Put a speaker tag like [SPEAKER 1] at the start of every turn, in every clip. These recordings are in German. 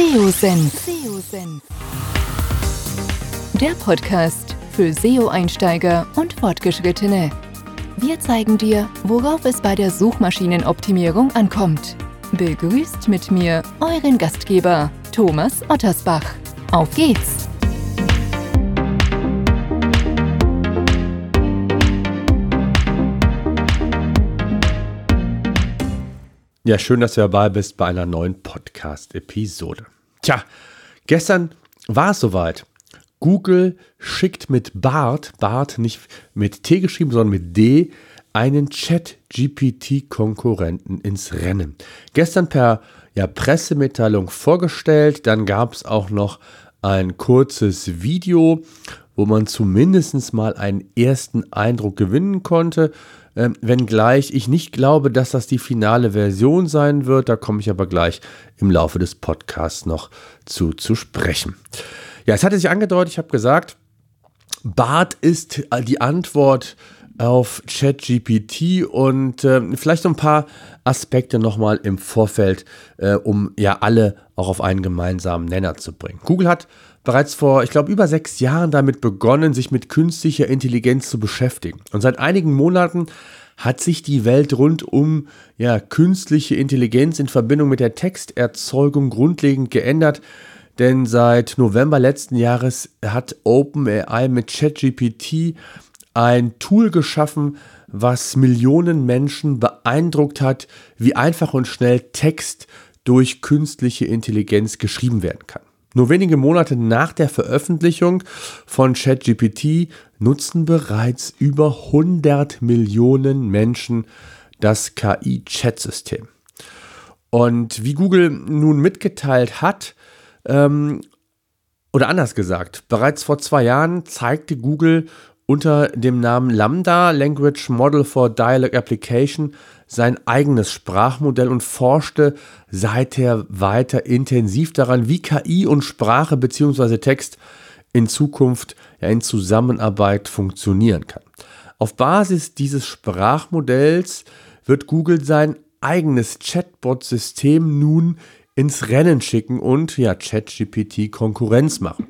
[SPEAKER 1] SEO-Senf. Der Podcast für SEO-Einsteiger und Fortgeschrittene. Wir zeigen dir, worauf es bei der Suchmaschinenoptimierung ankommt. Begrüßt mit mir euren Gastgeber Thomas Ottersbach. Auf geht's!
[SPEAKER 2] Ja, schön, dass du dabei bist bei einer neuen Podcast-Episode. Tja, gestern war es soweit. Google schickt mit BART, BART nicht mit T geschrieben, sondern mit D, einen Chat-GPT-Konkurrenten ins Rennen. Gestern per ja, Pressemitteilung vorgestellt, dann gab es auch noch ein kurzes Video, wo man zumindest mal einen ersten Eindruck gewinnen konnte. Ähm, wenngleich ich nicht glaube, dass das die finale Version sein wird. Da komme ich aber gleich im Laufe des Podcasts noch zu, zu sprechen. Ja, es hatte sich angedeutet, ich habe gesagt, Bart ist die Antwort auf ChatGPT und äh, vielleicht ein paar Aspekte nochmal im Vorfeld, äh, um ja alle auch auf einen gemeinsamen Nenner zu bringen. Google hat bereits vor, ich glaube, über sechs Jahren damit begonnen, sich mit künstlicher Intelligenz zu beschäftigen. Und seit einigen Monaten hat sich die Welt rund um ja, künstliche Intelligenz in Verbindung mit der Texterzeugung grundlegend geändert. Denn seit November letzten Jahres hat OpenAI mit ChatGPT ein Tool geschaffen, was Millionen Menschen beeindruckt hat, wie einfach und schnell Text durch künstliche Intelligenz geschrieben werden kann. Nur wenige Monate nach der Veröffentlichung von ChatGPT nutzen bereits über 100 Millionen Menschen das KI-Chat-System. Und wie Google nun mitgeteilt hat, ähm, oder anders gesagt, bereits vor zwei Jahren zeigte Google unter dem Namen Lambda Language Model for Dialog Application sein eigenes Sprachmodell und forschte seither weiter intensiv daran, wie KI und Sprache bzw. Text in Zukunft ja in Zusammenarbeit funktionieren kann. Auf Basis dieses Sprachmodells wird Google sein eigenes Chatbot-System nun ins Rennen schicken und ja ChatGPT Konkurrenz machen.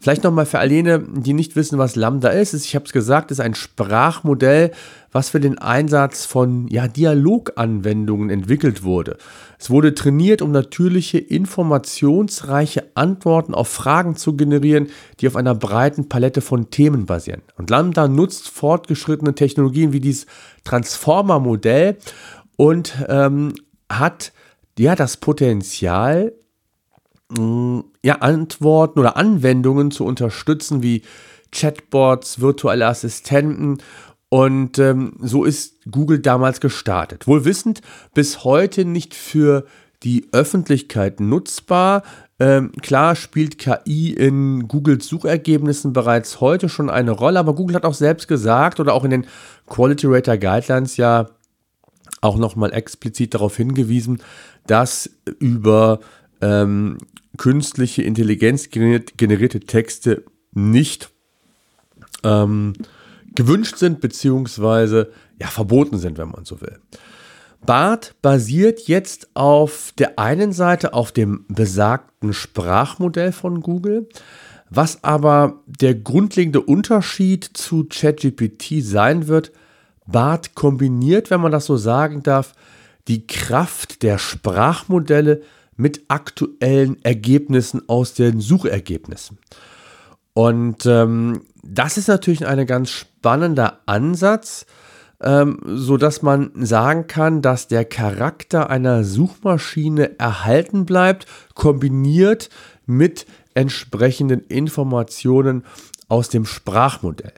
[SPEAKER 2] Vielleicht nochmal für all jene, die nicht wissen, was Lambda ist. Ich habe es gesagt, ist ein Sprachmodell, was für den Einsatz von ja, Dialoganwendungen entwickelt wurde. Es wurde trainiert, um natürliche, informationsreiche Antworten auf Fragen zu generieren, die auf einer breiten Palette von Themen basieren. Und Lambda nutzt fortgeschrittene Technologien wie dieses Transformer-Modell und ähm, hat ja das Potenzial, ja, Antworten oder Anwendungen zu unterstützen, wie Chatbots, virtuelle Assistenten. Und ähm, so ist Google damals gestartet. Wohl wissend, bis heute nicht für die Öffentlichkeit nutzbar. Ähm, klar spielt KI in Googles Suchergebnissen bereits heute schon eine Rolle, aber Google hat auch selbst gesagt oder auch in den Quality Rater Guidelines ja auch nochmal explizit darauf hingewiesen, dass über ähm, künstliche Intelligenz generierte Texte nicht ähm, gewünscht sind, beziehungsweise ja, verboten sind, wenn man so will. BART basiert jetzt auf der einen Seite auf dem besagten Sprachmodell von Google, was aber der grundlegende Unterschied zu ChatGPT sein wird, BART kombiniert, wenn man das so sagen darf, die Kraft der Sprachmodelle mit aktuellen Ergebnissen aus den Suchergebnissen. Und ähm, das ist natürlich ein ganz spannender Ansatz, ähm, so dass man sagen kann, dass der Charakter einer Suchmaschine erhalten bleibt, kombiniert mit entsprechenden Informationen aus dem Sprachmodell.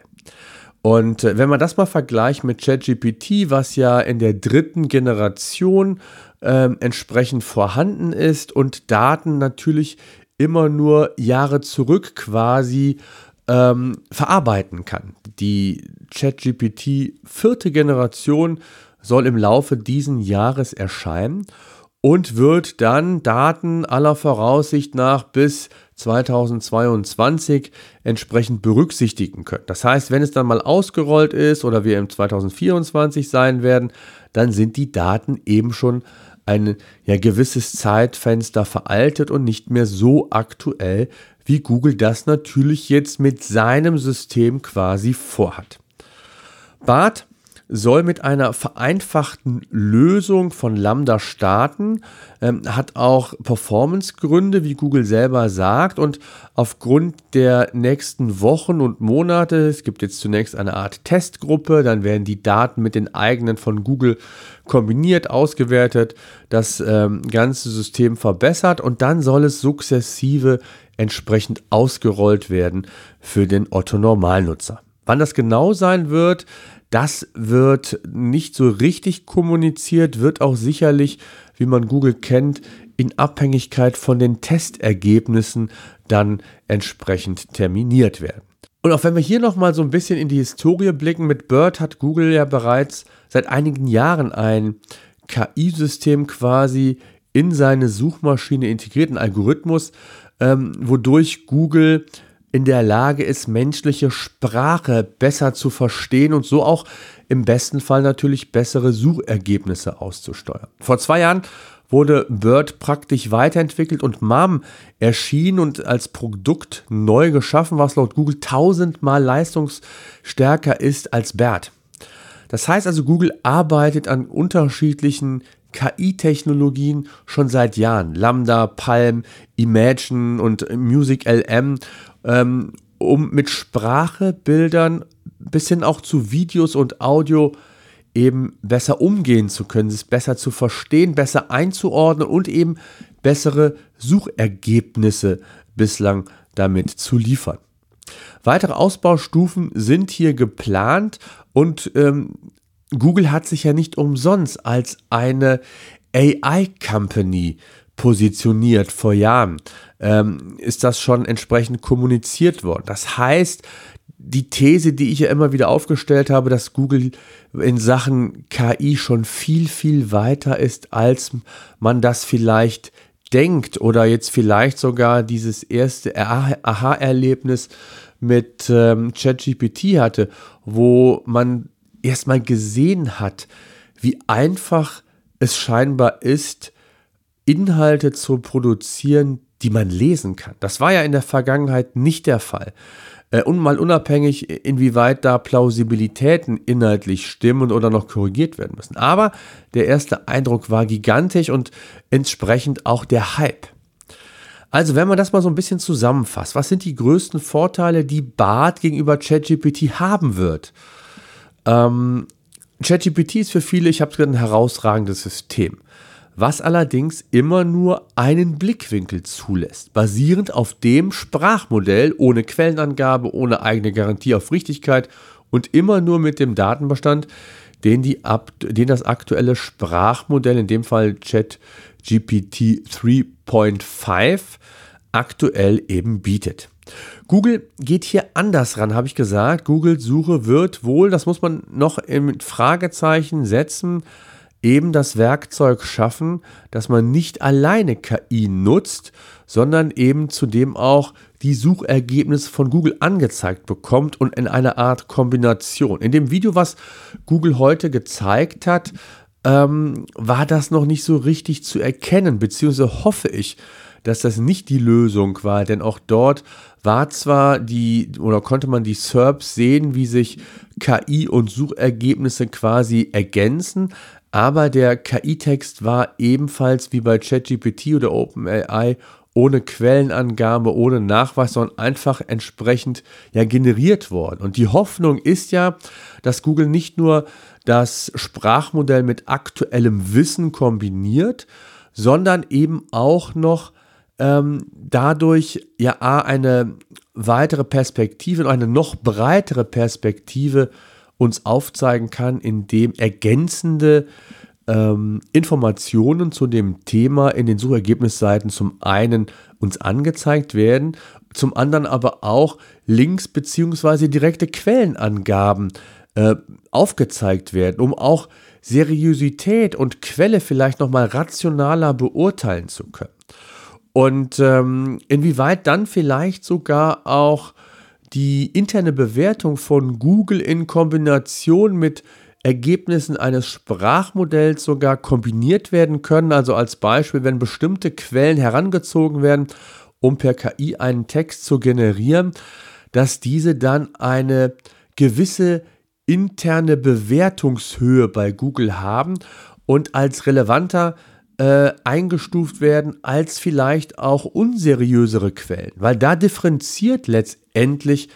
[SPEAKER 2] Und äh, wenn man das mal vergleicht mit ChatGPT, was ja in der dritten Generation ähm, entsprechend vorhanden ist und Daten natürlich immer nur Jahre zurück quasi ähm, verarbeiten kann. Die ChatGPT vierte Generation soll im Laufe diesen Jahres erscheinen und wird dann Daten aller Voraussicht nach bis 2022 entsprechend berücksichtigen können. Das heißt, wenn es dann mal ausgerollt ist oder wir im 2024 sein werden, dann sind die Daten eben schon ein ja, gewisses Zeitfenster veraltet und nicht mehr so aktuell, wie Google das natürlich jetzt mit seinem System quasi vorhat. BART soll mit einer vereinfachten Lösung von Lambda starten, ähm, hat auch Performance-Gründe, wie Google selber sagt, und aufgrund der nächsten Wochen und Monate, es gibt jetzt zunächst eine Art Testgruppe, dann werden die Daten mit den eigenen von Google kombiniert, ausgewertet, das ähm, ganze System verbessert und dann soll es sukzessive entsprechend ausgerollt werden für den Otto Normalnutzer. Wann das genau sein wird, das wird nicht so richtig kommuniziert, wird auch sicherlich, wie man Google kennt, in Abhängigkeit von den Testergebnissen dann entsprechend terminiert werden. Und auch wenn wir hier nochmal so ein bisschen in die Historie blicken, mit Bird hat Google ja bereits seit einigen Jahren ein KI-System quasi in seine Suchmaschine integrierten Algorithmus, ähm, wodurch Google in der Lage ist, menschliche Sprache besser zu verstehen und so auch im besten Fall natürlich bessere Suchergebnisse auszusteuern. Vor zwei Jahren wurde Bird praktisch weiterentwickelt und MAM erschien und als Produkt neu geschaffen, was laut Google tausendmal leistungsstärker ist als BERT. Das heißt also, Google arbeitet an unterschiedlichen KI-Technologien schon seit Jahren. Lambda, Palm, Imagine und Music LM ähm, um mit Sprache, Bildern bis hin auch zu Videos und Audio eben besser umgehen zu können, es besser zu verstehen, besser einzuordnen und eben bessere Suchergebnisse bislang damit zu liefern. Weitere Ausbaustufen sind hier geplant und ähm, Google hat sich ja nicht umsonst als eine AI-Company positioniert vor Jahren ähm, ist das schon entsprechend kommuniziert worden. Das heißt, die These, die ich ja immer wieder aufgestellt habe, dass Google in Sachen KI schon viel, viel weiter ist, als man das vielleicht denkt oder jetzt vielleicht sogar dieses erste Aha-Erlebnis mit ähm, ChatGPT hatte, wo man erstmal gesehen hat, wie einfach es scheinbar ist, Inhalte zu produzieren, die man lesen kann. Das war ja in der Vergangenheit nicht der Fall. Äh, und mal unabhängig, inwieweit da Plausibilitäten inhaltlich stimmen oder noch korrigiert werden müssen. Aber der erste Eindruck war gigantisch und entsprechend auch der Hype. Also, wenn man das mal so ein bisschen zusammenfasst, was sind die größten Vorteile, die BART gegenüber ChatGPT haben wird? Ähm, ChatGPT ist für viele, ich habe es gesagt, ein herausragendes System was allerdings immer nur einen Blickwinkel zulässt, basierend auf dem Sprachmodell ohne Quellenangabe, ohne eigene Garantie auf Richtigkeit und immer nur mit dem Datenbestand, den, die, den das aktuelle Sprachmodell, in dem Fall ChatGPT 3.5, aktuell eben bietet. Google geht hier anders ran, habe ich gesagt. Google Suche wird wohl, das muss man noch in Fragezeichen setzen, eben das Werkzeug schaffen, dass man nicht alleine KI nutzt, sondern eben zudem auch die Suchergebnisse von Google angezeigt bekommt und in einer Art Kombination. In dem Video, was Google heute gezeigt hat, ähm, war das noch nicht so richtig zu erkennen, beziehungsweise hoffe ich, dass das nicht die Lösung war, denn auch dort war zwar die oder konnte man die SERPs sehen, wie sich KI und Suchergebnisse quasi ergänzen, aber der KI-Text war ebenfalls wie bei ChatGPT oder OpenAI ohne Quellenangabe, ohne Nachweis, sondern einfach entsprechend ja generiert worden. Und die Hoffnung ist ja, dass Google nicht nur das Sprachmodell mit aktuellem Wissen kombiniert, sondern eben auch noch ähm, dadurch ja eine weitere Perspektive und eine noch breitere Perspektive uns aufzeigen kann, indem ergänzende ähm, Informationen zu dem Thema in den Suchergebnisseiten zum einen uns angezeigt werden, zum anderen aber auch Links bzw. direkte Quellenangaben äh, aufgezeigt werden, um auch Seriosität und Quelle vielleicht nochmal rationaler beurteilen zu können. Und ähm, inwieweit dann vielleicht sogar auch die interne Bewertung von Google in Kombination mit Ergebnissen eines Sprachmodells sogar kombiniert werden können. Also als Beispiel, wenn bestimmte Quellen herangezogen werden, um per KI einen Text zu generieren, dass diese dann eine gewisse interne Bewertungshöhe bei Google haben und als relevanter äh, eingestuft werden als vielleicht auch unseriösere Quellen, weil da differenziert letztendlich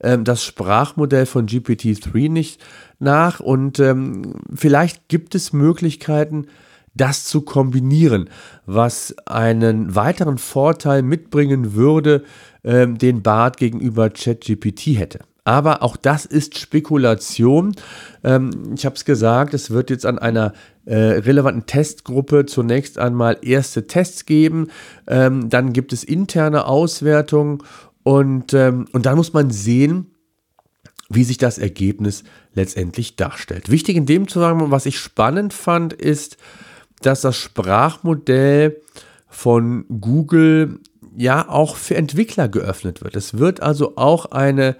[SPEAKER 2] ähm, das Sprachmodell von GPT-3 nicht nach und ähm, vielleicht gibt es Möglichkeiten, das zu kombinieren, was einen weiteren Vorteil mitbringen würde, ähm, den Bart gegenüber ChatGPT hätte. Aber auch das ist Spekulation. Ähm, ich habe es gesagt, es wird jetzt an einer äh, relevanten Testgruppe zunächst einmal erste Tests geben. Ähm, dann gibt es interne Auswertungen und, ähm, und dann muss man sehen, wie sich das Ergebnis letztendlich darstellt. Wichtig in dem Zusammenhang, was ich spannend fand, ist, dass das Sprachmodell von Google ja auch für Entwickler geöffnet wird. Es wird also auch eine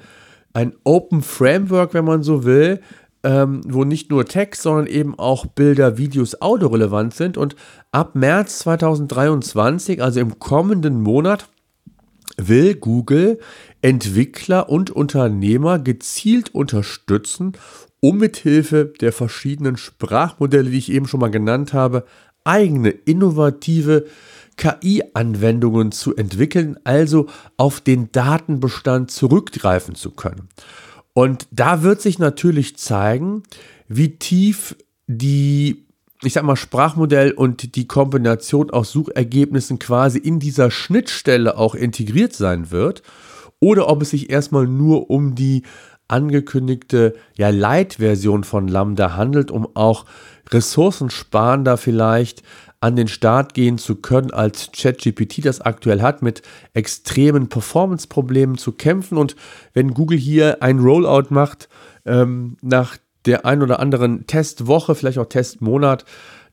[SPEAKER 2] ein Open Framework, wenn man so will, ähm, wo nicht nur Text, sondern eben auch Bilder, Videos, Audio relevant sind. Und ab März 2023, also im kommenden Monat, will Google Entwickler und Unternehmer gezielt unterstützen, um mithilfe der verschiedenen Sprachmodelle, die ich eben schon mal genannt habe, eigene innovative KI-Anwendungen zu entwickeln, also auf den Datenbestand zurückgreifen zu können. Und da wird sich natürlich zeigen, wie tief die, ich sag mal, Sprachmodell und die Kombination aus Suchergebnissen quasi in dieser Schnittstelle auch integriert sein wird. Oder ob es sich erstmal nur um die angekündigte ja, Light-Version von Lambda handelt, um auch ressourcensparender vielleicht an den Start gehen zu können, als ChatGPT das aktuell hat, mit extremen Performance-Problemen zu kämpfen. Und wenn Google hier ein Rollout macht, ähm, nach der ein oder anderen Testwoche, vielleicht auch Testmonat,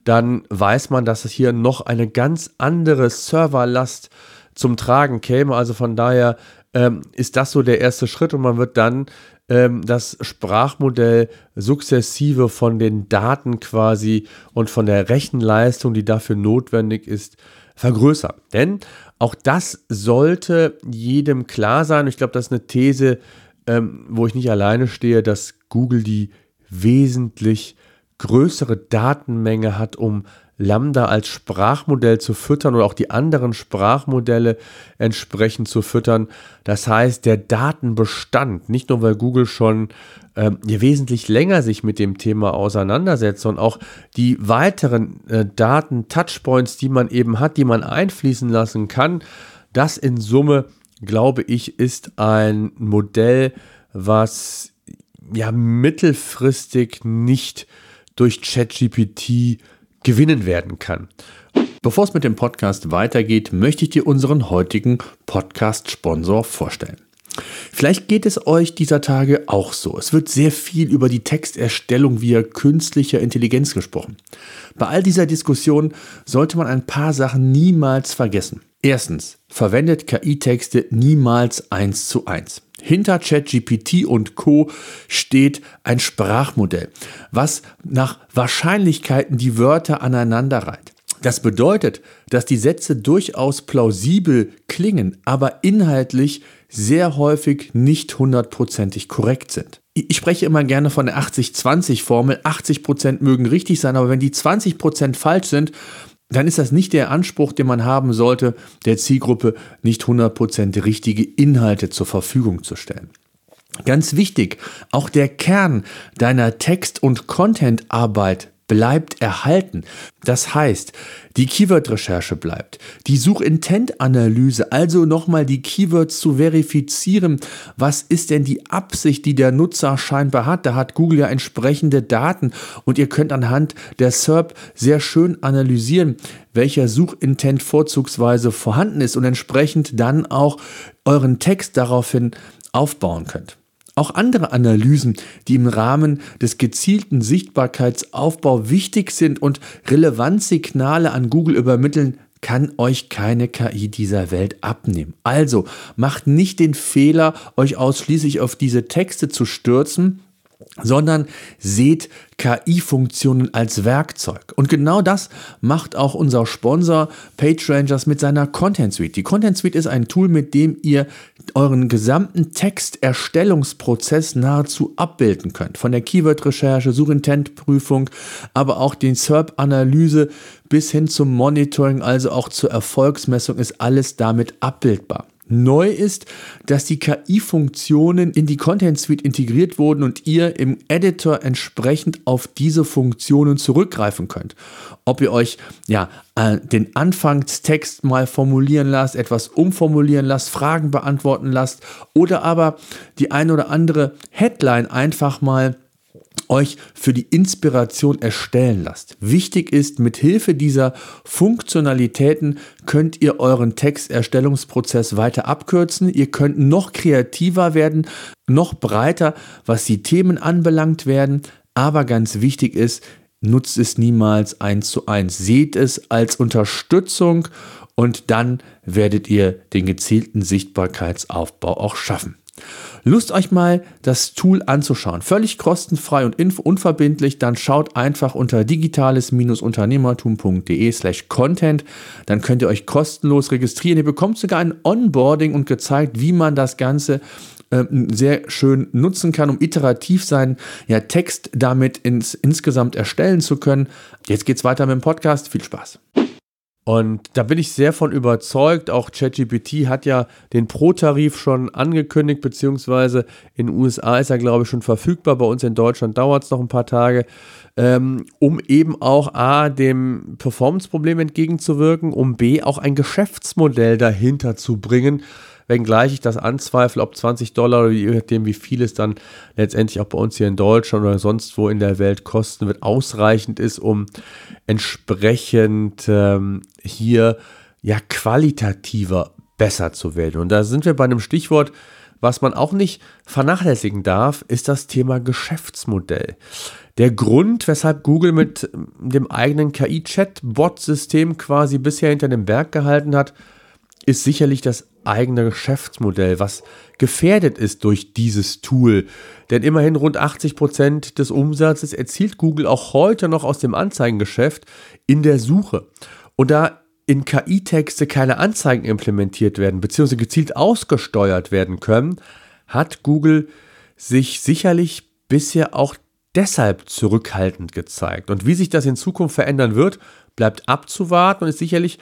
[SPEAKER 2] dann weiß man, dass es hier noch eine ganz andere Serverlast zum Tragen käme. Also von daher ähm, ist das so der erste Schritt und man wird dann ähm, das Sprachmodell sukzessive von den Daten quasi und von der Rechenleistung, die dafür notwendig ist, vergrößern. Denn auch das sollte jedem klar sein. Ich glaube, das ist eine These, ähm, wo ich nicht alleine stehe, dass Google die wesentlich größere Datenmenge hat, um Lambda als Sprachmodell zu füttern oder auch die anderen Sprachmodelle entsprechend zu füttern. Das heißt, der Datenbestand, nicht nur weil Google schon äh, wesentlich länger sich mit dem Thema auseinandersetzt, sondern auch die weiteren äh, Daten-Touchpoints, die man eben hat, die man einfließen lassen kann, das in Summe, glaube ich, ist ein Modell, was ja mittelfristig nicht durch ChatGPT gewinnen werden kann. Bevor es mit dem Podcast weitergeht, möchte ich dir unseren heutigen Podcast-Sponsor vorstellen. Vielleicht geht es euch dieser Tage auch so. Es wird sehr viel über die Texterstellung via künstlicher Intelligenz gesprochen. Bei all dieser Diskussion sollte man ein paar Sachen niemals vergessen. Erstens, verwendet KI-Texte niemals eins zu eins. Hinter ChatGPT und Co steht ein Sprachmodell, was nach Wahrscheinlichkeiten die Wörter aneinander reiht. Das bedeutet, dass die Sätze durchaus plausibel klingen, aber inhaltlich sehr häufig nicht hundertprozentig korrekt sind. Ich spreche immer gerne von der 80-20-Formel. 80% mögen richtig sein, aber wenn die 20% falsch sind, dann ist das nicht der Anspruch, den man haben sollte, der Zielgruppe nicht 100% richtige Inhalte zur Verfügung zu stellen. Ganz wichtig, auch der Kern deiner Text- und Content-Arbeit bleibt erhalten. Das heißt, die Keyword-Recherche bleibt, die Suchintent-Analyse, also nochmal die Keywords zu verifizieren, was ist denn die Absicht, die der Nutzer scheinbar hat. Da hat Google ja entsprechende Daten und ihr könnt anhand der SERP sehr schön analysieren, welcher Suchintent vorzugsweise vorhanden ist und entsprechend dann auch euren Text daraufhin aufbauen könnt. Auch andere Analysen, die im Rahmen des gezielten Sichtbarkeitsaufbau wichtig sind und Relevanzsignale an Google übermitteln, kann euch keine KI dieser Welt abnehmen. Also macht nicht den Fehler, euch ausschließlich auf diese Texte zu stürzen, sondern seht KI-Funktionen als Werkzeug. Und genau das macht auch unser Sponsor PageRangers mit seiner Content Suite. Die Content Suite ist ein Tool, mit dem ihr euren gesamten Texterstellungsprozess nahezu abbilden könnt. Von der Keyword-Recherche, Suchintent-Prüfung, aber auch den SERP-Analyse bis hin zum Monitoring, also auch zur Erfolgsmessung ist alles damit abbildbar. Neu ist, dass die KI-Funktionen in die Content Suite integriert wurden und ihr im Editor entsprechend auf diese Funktionen zurückgreifen könnt. Ob ihr euch ja äh, den Anfangstext mal formulieren lasst, etwas umformulieren lasst, Fragen beantworten lasst oder aber die ein oder andere Headline einfach mal euch für die Inspiration erstellen lasst. Wichtig ist, mit Hilfe dieser Funktionalitäten könnt ihr euren Texterstellungsprozess weiter abkürzen. Ihr könnt noch kreativer werden, noch breiter, was die Themen anbelangt werden. Aber ganz wichtig ist, nutzt es niemals eins zu eins. Seht es als Unterstützung und dann werdet ihr den gezielten Sichtbarkeitsaufbau auch schaffen. Lust euch mal das Tool anzuschauen. Völlig kostenfrei und unverbindlich. Dann schaut einfach unter digitales-unternehmertum.de slash content. Dann könnt ihr euch kostenlos registrieren. Ihr bekommt sogar ein Onboarding und gezeigt, wie man das Ganze ähm, sehr schön nutzen kann, um iterativ seinen ja, Text damit ins, insgesamt erstellen zu können. Jetzt geht's weiter mit dem Podcast. Viel Spaß. Und da bin ich sehr von überzeugt. Auch ChatGPT hat ja den Pro-Tarif schon angekündigt, beziehungsweise in den USA ist er, glaube ich, schon verfügbar. Bei uns in Deutschland dauert es noch ein paar Tage, ähm, um eben auch A, dem Performance-Problem entgegenzuwirken, um B, auch ein Geschäftsmodell dahinter zu bringen, wenngleich ich das anzweifle, ob 20 Dollar oder je nachdem, wie viel es dann letztendlich auch bei uns hier in Deutschland oder sonst wo in der Welt kosten wird, ausreichend ist, um entsprechend ähm, hier ja qualitativer besser zu werden. Und da sind wir bei einem Stichwort, was man auch nicht vernachlässigen darf, ist das Thema Geschäftsmodell. Der Grund, weshalb Google mit dem eigenen KI-Chat-Bot-System quasi bisher hinter dem Berg gehalten hat, ist sicherlich das eigene Geschäftsmodell, was gefährdet ist durch dieses Tool. Denn immerhin rund 80 Prozent des Umsatzes erzielt Google auch heute noch aus dem Anzeigengeschäft in der Suche. Und da in KI-Texte keine Anzeigen implementiert werden, beziehungsweise gezielt ausgesteuert werden können, hat Google sich sicherlich bisher auch deshalb zurückhaltend gezeigt. Und wie sich das in Zukunft verändern wird, bleibt abzuwarten und ist sicherlich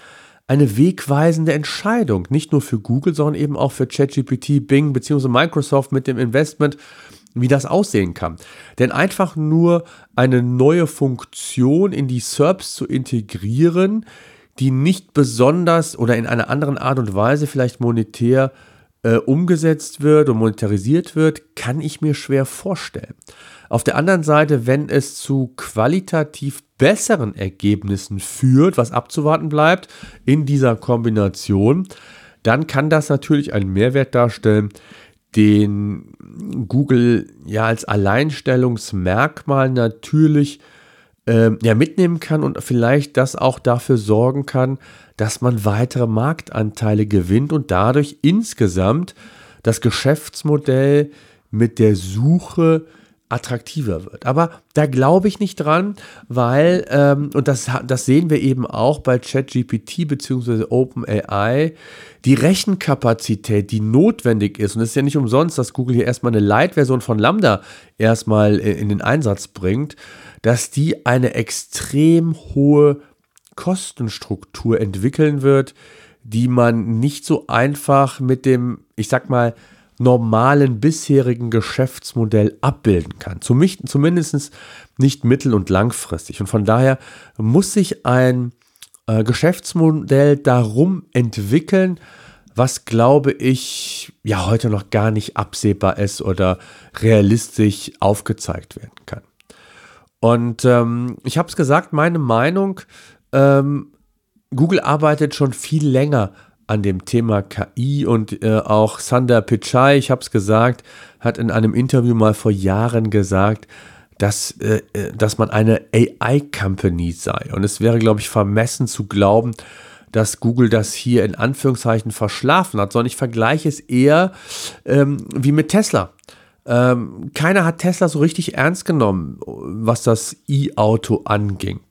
[SPEAKER 2] eine wegweisende Entscheidung, nicht nur für Google, sondern eben auch für ChatGPT, Bing bzw. Microsoft mit dem Investment, wie das aussehen kann. Denn einfach nur eine neue Funktion in die SERPs zu integrieren, die nicht besonders oder in einer anderen Art und Weise vielleicht monetär äh, umgesetzt wird und monetarisiert wird, kann ich mir schwer vorstellen. Auf der anderen Seite, wenn es zu qualitativ besseren Ergebnissen führt, was abzuwarten bleibt in dieser Kombination, dann kann das natürlich einen Mehrwert darstellen, den Google ja als Alleinstellungsmerkmal natürlich äh, ja, mitnehmen kann und vielleicht das auch dafür sorgen kann, dass man weitere Marktanteile gewinnt und dadurch insgesamt das Geschäftsmodell mit der Suche attraktiver wird. Aber da glaube ich nicht dran, weil, ähm, und das, das sehen wir eben auch bei ChatGPT bzw. OpenAI, die Rechenkapazität, die notwendig ist, und es ist ja nicht umsonst, dass Google hier erstmal eine Light-Version von Lambda erstmal in den Einsatz bringt, dass die eine extrem hohe Kostenstruktur entwickeln wird, die man nicht so einfach mit dem, ich sag mal, normalen bisherigen Geschäftsmodell abbilden kann. Zumindest nicht mittel- und langfristig. Und von daher muss sich ein äh, Geschäftsmodell darum entwickeln, was glaube ich ja heute noch gar nicht absehbar ist oder realistisch aufgezeigt werden kann. Und ähm, ich habe es gesagt, meine Meinung, ähm, Google arbeitet schon viel länger an dem Thema KI und äh, auch Sander Pichai, ich habe es gesagt, hat in einem Interview mal vor Jahren gesagt, dass, äh, äh dass man eine AI-Company sei. Und es wäre, glaube ich, vermessen zu glauben, dass Google das hier in Anführungszeichen verschlafen hat, sondern ich vergleiche es eher ähm, wie mit Tesla. ähm, keiner hat Tesla so richtig ernst genommen, was das E-Auto anging.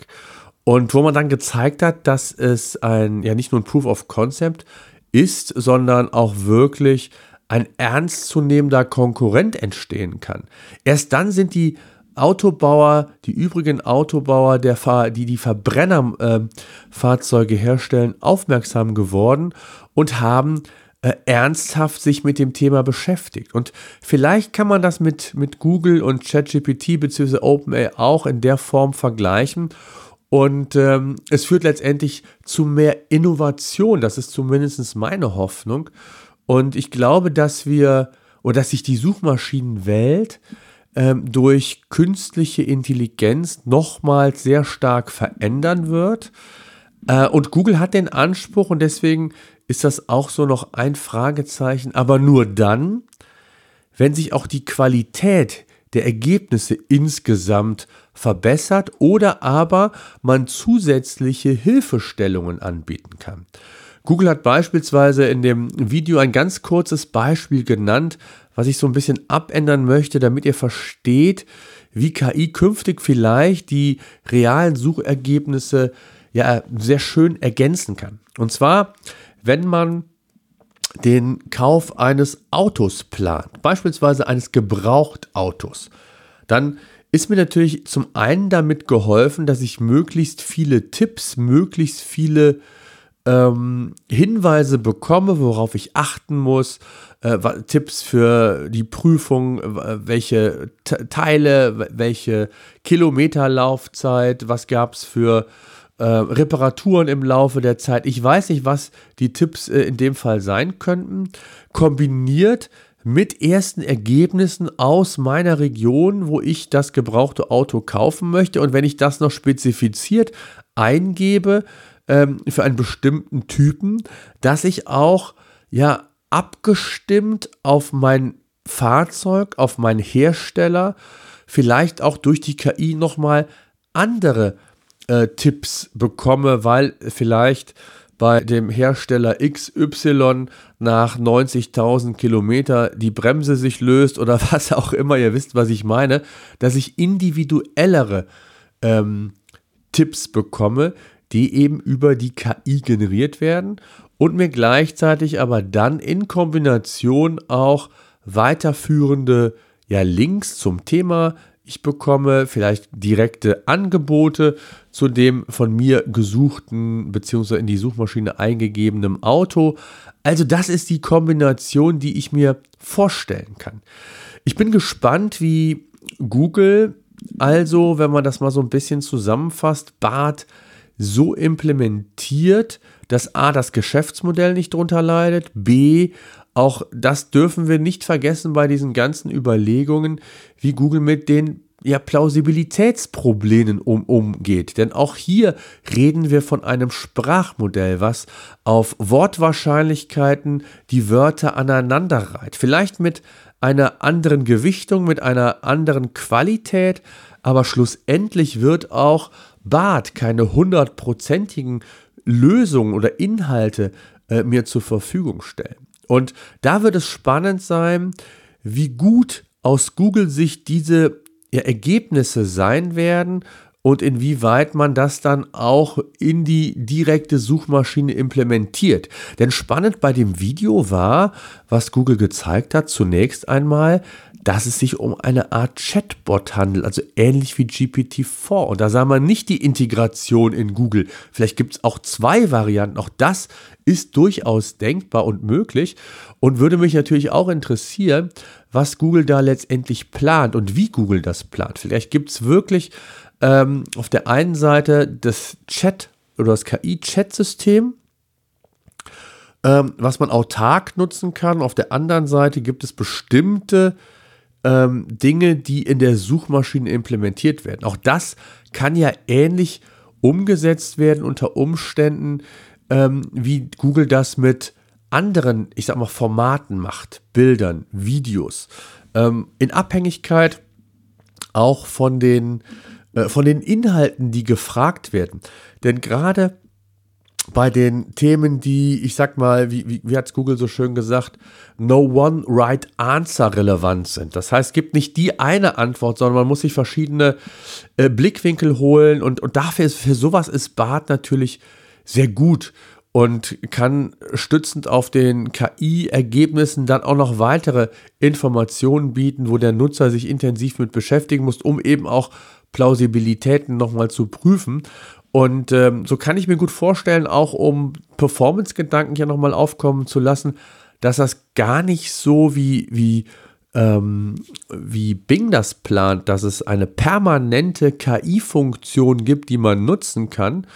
[SPEAKER 2] Und wo man dann gezeigt hat, dass es ein, ja nicht nur ein Proof of Concept ist, sondern auch wirklich ein ernstzunehmender Konkurrent entstehen kann. Erst dann sind die Autobauer, die übrigen Autobauer, der Fahr die die Verbrennerfahrzeuge äh, herstellen, aufmerksam geworden und haben äh, ernsthaft sich mit dem Thema beschäftigt. Und vielleicht kann man das mit, mit Google und ChatGPT bzw. OpenAI auch in der Form vergleichen. Und ähm, es führt letztendlich zu mehr Innovation. Das ist zumindest meine Hoffnung. Und ich glaube, dass wir oder dass sich die Suchmaschinenwelt ähm, durch künstliche Intelligenz nochmals sehr stark verändern wird. Äh, und Google hat den Anspruch und deswegen ist das auch so noch ein Fragezeichen, aber nur dann, wenn sich auch die Qualität der Ergebnisse insgesamt verbessert oder aber man zusätzliche Hilfestellungen anbieten kann. Google hat beispielsweise in dem Video ein ganz kurzes Beispiel genannt, was ich so ein bisschen abändern möchte, damit ihr versteht, wie KI künftig vielleicht die realen Suchergebnisse ja sehr schön ergänzen kann. Und zwar, wenn man den Kauf eines Autos plant, beispielsweise eines Gebrauchtautos, dann ist mir natürlich zum einen damit geholfen, dass ich möglichst viele Tipps, möglichst viele ähm, Hinweise bekomme, worauf ich achten muss, äh, Tipps für die Prüfung, welche Teile, welche Kilometerlaufzeit, was gab es für äh, Reparaturen im Laufe der Zeit. Ich weiß nicht, was die Tipps äh, in dem Fall sein könnten. Kombiniert mit ersten Ergebnissen aus meiner Region, wo ich das gebrauchte Auto kaufen möchte. Und wenn ich das noch spezifiziert eingebe, ähm, für einen bestimmten Typen, dass ich auch ja abgestimmt auf mein Fahrzeug, auf meinen Hersteller, vielleicht auch durch die KI nochmal andere äh, Tipps bekomme, weil vielleicht bei dem Hersteller XY nach 90.000 Kilometer die Bremse sich löst oder was auch immer, ihr wisst, was ich meine, dass ich individuellere ähm, Tipps bekomme, die eben über die KI generiert werden und mir gleichzeitig aber dann in Kombination auch weiterführende ja, Links zum Thema. Ich bekomme vielleicht direkte Angebote zu dem von mir gesuchten bzw. in die Suchmaschine eingegebenen Auto. Also das ist die Kombination, die ich mir vorstellen kann. Ich bin gespannt, wie Google also, wenn man das mal so ein bisschen zusammenfasst, Bart so implementiert, dass A, das Geschäftsmodell nicht drunter leidet, B, auch das dürfen wir nicht vergessen bei diesen ganzen Überlegungen, wie Google mit den ja, Plausibilitätsproblemen um, umgeht. Denn auch hier reden wir von einem Sprachmodell, was auf Wortwahrscheinlichkeiten die Wörter aneinander reiht. Vielleicht mit einer anderen Gewichtung, mit einer anderen Qualität, aber schlussendlich wird auch Bart keine hundertprozentigen Lösungen oder Inhalte äh, mir zur Verfügung stellen. Und da wird es spannend sein, wie gut aus Google-Sicht diese ja, Ergebnisse sein werden und inwieweit man das dann auch in die direkte Suchmaschine implementiert. Denn spannend bei dem Video war, was Google gezeigt hat, zunächst einmal, dass es sich um eine Art Chatbot handelt, also ähnlich wie GPT-4. Und da sah man nicht die Integration in Google. Vielleicht gibt es auch zwei Varianten. Auch das ist durchaus denkbar und möglich. Und würde mich natürlich auch interessieren, was Google da letztendlich plant und wie Google das plant. Vielleicht gibt es wirklich ähm, auf der einen Seite das Chat oder das KI-Chat-System, ähm, was man autark nutzen kann. Auf der anderen Seite gibt es bestimmte ähm, Dinge, die in der Suchmaschine implementiert werden. Auch das kann ja ähnlich umgesetzt werden unter Umständen, ähm, wie Google das mit anderen, ich sag mal, Formaten macht, Bildern, Videos, ähm, in Abhängigkeit auch von den, von den Inhalten, die gefragt werden. Denn gerade bei den Themen, die, ich sag mal, wie, wie, wie hat es Google so schön gesagt, no one right answer relevant sind. Das heißt, es gibt nicht die eine Antwort, sondern man muss sich verschiedene äh, Blickwinkel holen und, und dafür ist, für sowas ist Bart natürlich sehr gut und kann stützend auf den KI-Ergebnissen dann auch noch weitere Informationen bieten, wo der Nutzer sich intensiv mit beschäftigen muss, um eben auch Plausibilitäten nochmal zu prüfen. Und ähm, so kann ich mir gut vorstellen, auch um Performance-Gedanken hier nochmal aufkommen zu lassen, dass das gar nicht so wie, wie, ähm, wie Bing das plant, dass es eine permanente KI-Funktion gibt, die man nutzen kann,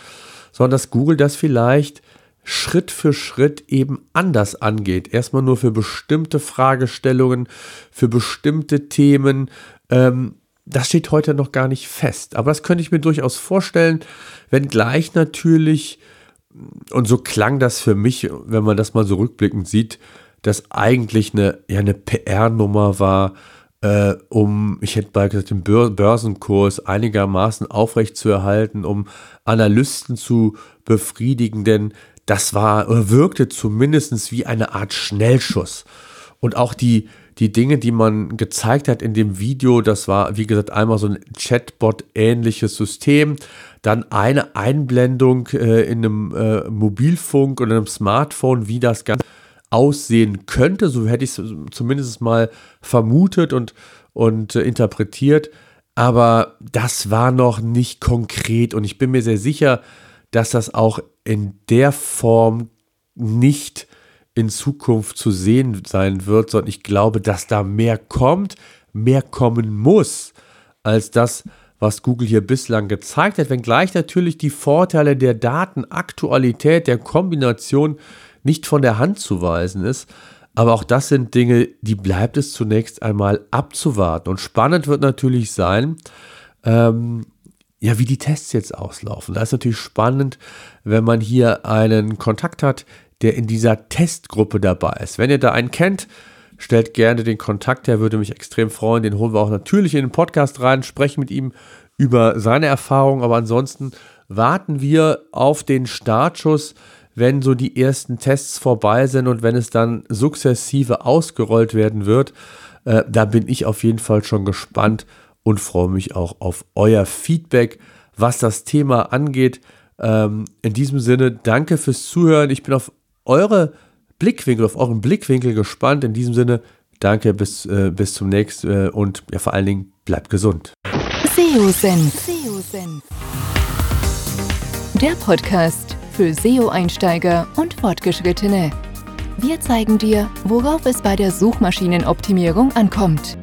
[SPEAKER 2] sondern dass Google das vielleicht Schritt für Schritt eben anders angeht. Erstmal nur für bestimmte Fragestellungen, für bestimmte Themen. Ähm, das steht heute noch gar nicht fest. Aber das könnte ich mir durchaus vorstellen, wenngleich natürlich, und so klang das für mich, wenn man das mal so rückblickend sieht, dass eigentlich eine, ja, eine PR-Nummer war, äh, um, ich hätte mal gesagt, den Börsenkurs einigermaßen aufrecht zu erhalten, um Analysten zu befriedigen, denn das war oder wirkte zumindest wie eine Art Schnellschuss. Und auch die, die Dinge, die man gezeigt hat in dem Video, das war, wie gesagt, einmal so ein Chatbot-ähnliches System, dann eine Einblendung äh, in einem äh, Mobilfunk oder einem Smartphone, wie das Ganze aussehen könnte. So hätte ich es zumindest mal vermutet und, und äh, interpretiert. Aber das war noch nicht konkret und ich bin mir sehr sicher, dass das auch in der Form nicht in Zukunft zu sehen sein wird, sondern ich glaube, dass da mehr kommt, mehr kommen muss, als das, was Google hier bislang gezeigt hat, wenngleich natürlich die Vorteile der Datenaktualität, der Kombination nicht von der Hand zu weisen ist. Aber auch das sind Dinge, die bleibt es zunächst einmal abzuwarten. Und spannend wird natürlich sein, ähm, ja, wie die Tests jetzt auslaufen. Da ist natürlich spannend, wenn man hier einen Kontakt hat, der in dieser Testgruppe dabei ist. Wenn ihr da einen kennt, stellt gerne den Kontakt her, würde mich extrem freuen. Den holen wir auch natürlich in den Podcast rein, sprechen mit ihm über seine Erfahrungen. Aber ansonsten warten wir auf den Startschuss, wenn so die ersten Tests vorbei sind und wenn es dann sukzessive ausgerollt werden wird. Äh, da bin ich auf jeden Fall schon gespannt und freue mich auch auf euer Feedback, was das Thema angeht. Ähm, in diesem Sinne, danke fürs Zuhören. Ich bin auf eure Blickwinkel, auf euren Blickwinkel gespannt. In diesem Sinne, danke, bis, äh, bis zum nächsten äh, und ja, vor allen Dingen bleibt gesund.
[SPEAKER 1] SEO-Senf. Der Podcast für SEO-Einsteiger und Fortgeschrittene. Wir zeigen dir, worauf es bei der Suchmaschinenoptimierung ankommt.